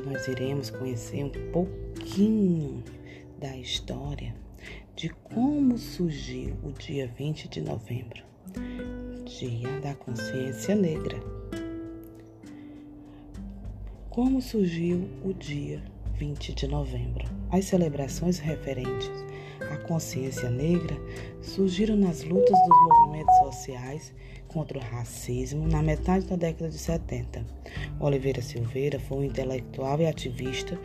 nós iremos conhecer um pouquinho da história de como surgiu o dia 20 de novembro, Dia da Consciência Negra. Como surgiu o dia 20 de novembro? As celebrações referentes à consciência negra surgiram nas lutas dos movimentos sociais contra o racismo na metade da década de 70. Oliveira Silveira foi um intelectual e ativista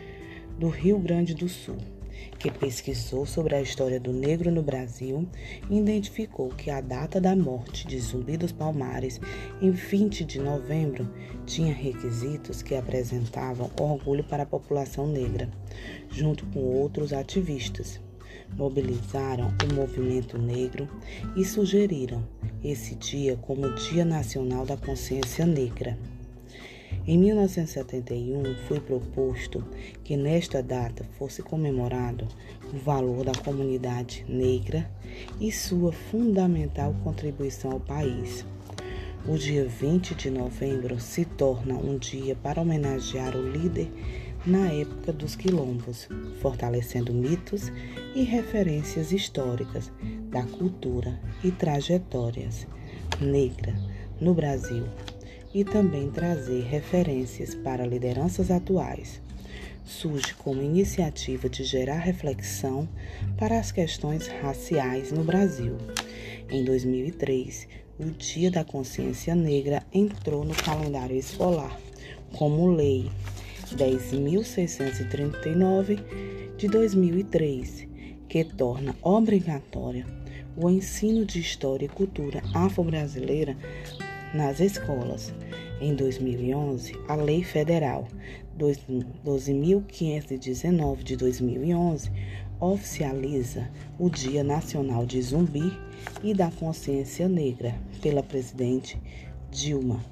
do Rio Grande do Sul que pesquisou sobre a história do negro no Brasil e identificou que a data da morte de Zumbi dos Palmares, em 20 de novembro, tinha requisitos que apresentavam orgulho para a população negra, junto com outros ativistas. Mobilizaram o movimento negro e sugeriram esse dia como Dia Nacional da Consciência Negra. Em 1971, foi proposto que nesta data fosse comemorado o valor da comunidade negra e sua fundamental contribuição ao país. O dia 20 de novembro se torna um dia para homenagear o líder na época dos quilombos, fortalecendo mitos e referências históricas da cultura e trajetórias negra no Brasil e também trazer referências para lideranças atuais. Surge como iniciativa de gerar reflexão para as questões raciais no Brasil. Em 2003, o Dia da Consciência Negra entrou no calendário escolar como Lei 10.639 de 2003, que torna obrigatória o ensino de história e cultura afro-brasileira nas escolas. Em 2011, a Lei Federal 12.519 de 2011 oficializa o Dia Nacional de Zumbi e da Consciência Negra pela presidente Dilma,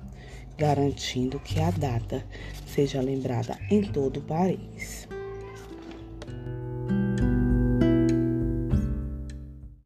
garantindo que a data seja lembrada em todo o país.